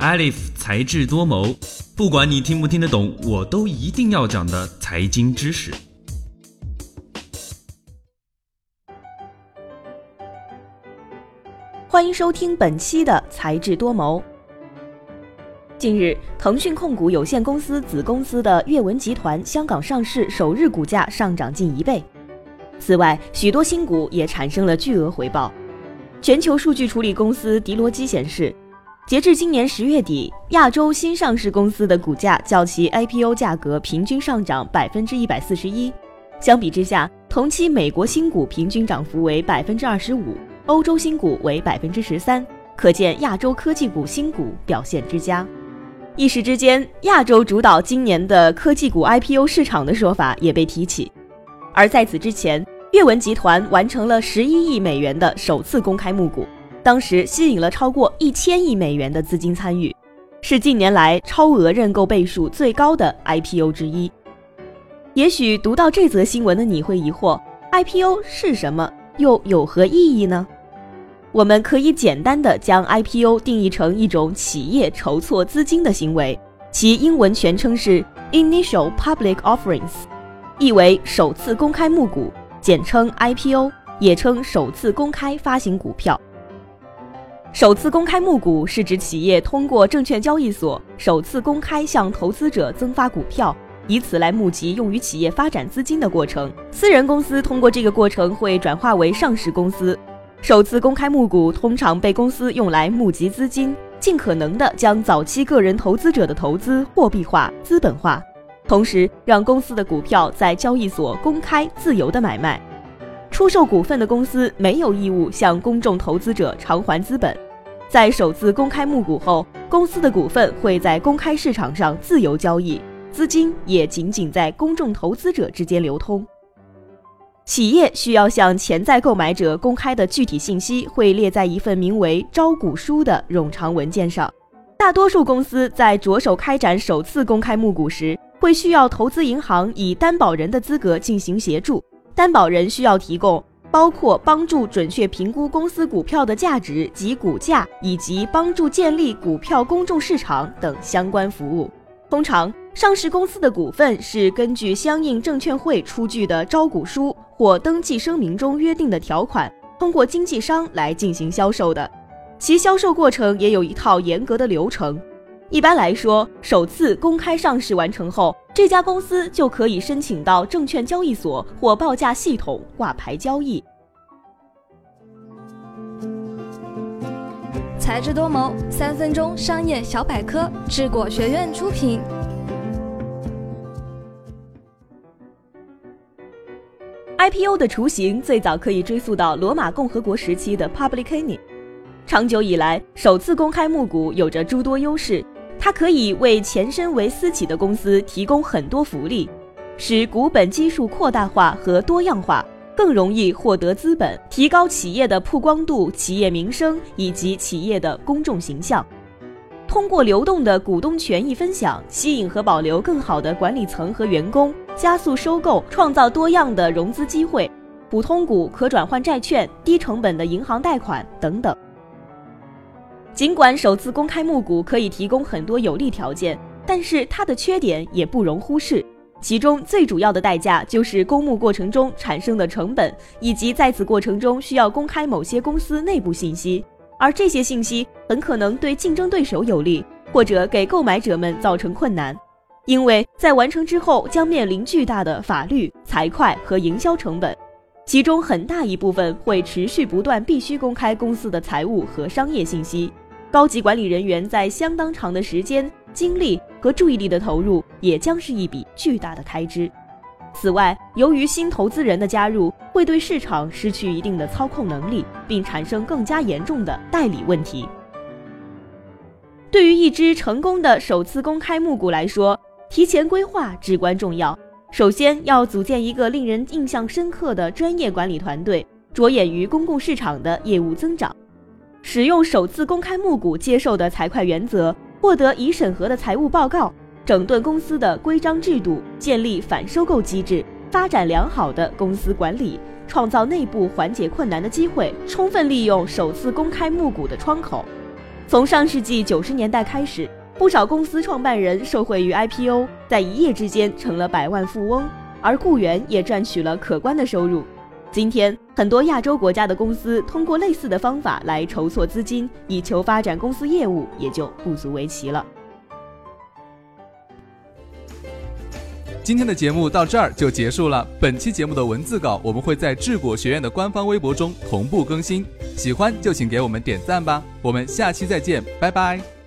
Alif 才智多谋，不管你听不听得懂，我都一定要讲的财经知识。欢迎收听本期的才智多谋。近日，腾讯控股有限公司子公司的阅文集团香港上市首日股价上涨近一倍。此外，许多新股也产生了巨额回报。全球数据处理公司迪罗基显示，截至今年十月底，亚洲新上市公司的股价较其 IPO 价格平均上涨百分之一百四十一。相比之下，同期美国新股平均涨幅为百分之二十五，欧洲新股为百分之十三。可见亚洲科技股新股表现之佳。一时之间，亚洲主导今年的科技股 IPO 市场的说法也被提起。而在此之前，阅文集团完成了十一亿美元的首次公开募股，当时吸引了超过一千亿美元的资金参与，是近年来超额认购倍数最高的 IPO 之一。也许读到这则新闻的你会疑惑：IPO 是什么，又有何意义呢？我们可以简单的将 IPO 定义成一种企业筹措资金的行为，其英文全称是 Initial Public Offerings，意为首次公开募股，简称 IPO，也称首次公开发行股票。首次公开募股是指企业通过证券交易所首次公开向投资者增发股票，以此来募集用于企业发展资金的过程。私人公司通过这个过程会转化为上市公司。首次公开募股通常被公司用来募集资金，尽可能的将早期个人投资者的投资货币化、资本化，同时让公司的股票在交易所公开自由的买卖。出售股份的公司没有义务向公众投资者偿还资本。在首次公开募股后，公司的股份会在公开市场上自由交易，资金也仅仅在公众投资者之间流通。企业需要向潜在购买者公开的具体信息会列在一份名为“招股书”的冗长文件上。大多数公司在着手开展首次公开募股时，会需要投资银行以担保人的资格进行协助。担保人需要提供包括帮助准确评估公司股票的价值及股价，以及帮助建立股票公众市场等相关服务。通常，上市公司的股份是根据相应证券会出具的招股书。或登记声明中约定的条款，通过经纪商来进行销售的，其销售过程也有一套严格的流程。一般来说，首次公开上市完成后，这家公司就可以申请到证券交易所或报价系统挂牌交易。才智多谋，三分钟商业小百科，智果学院出品。IPO 的雏形最早可以追溯到罗马共和国时期的 Publicani。长久以来，首次公开募股有着诸多优势，它可以为前身为私企的公司提供很多福利，使股本基数扩大化和多样化，更容易获得资本，提高企业的曝光度、企业名声以及企业的公众形象。通过流动的股东权益分享，吸引和保留更好的管理层和员工。加速收购，创造多样的融资机会，普通股、可转换债券、低成本的银行贷款等等。尽管首次公开募股可以提供很多有利条件，但是它的缺点也不容忽视。其中最主要的代价就是公募过程中产生的成本，以及在此过程中需要公开某些公司内部信息，而这些信息很可能对竞争对手有利，或者给购买者们造成困难。因为在完成之后将面临巨大的法律、财会和营销成本，其中很大一部分会持续不断必须公开公司的财务和商业信息。高级管理人员在相当长的时间、精力和注意力的投入，也将是一笔巨大的开支。此外，由于新投资人的加入，会对市场失去一定的操控能力，并产生更加严重的代理问题。对于一支成功的首次公开募股来说，提前规划至关重要。首先要组建一个令人印象深刻的专业管理团队，着眼于公共市场的业务增长，使用首次公开募股接受的财会原则，获得已审核的财务报告，整顿公司的规章制度，建立反收购机制，发展良好的公司管理，创造内部缓解困难的机会，充分利用首次公开募股的窗口。从上世纪九十年代开始，不少公司创办人受惠于 IPO，在一夜之间成了百万富翁，而雇员也赚取了可观的收入。今天，很多亚洲国家的公司通过类似的方法来筹措资金，以求发展公司业务，也就不足为奇了。今天的节目到这儿就结束了。本期节目的文字稿我们会在智果学院的官方微博中同步更新，喜欢就请给我们点赞吧。我们下期再见，拜拜。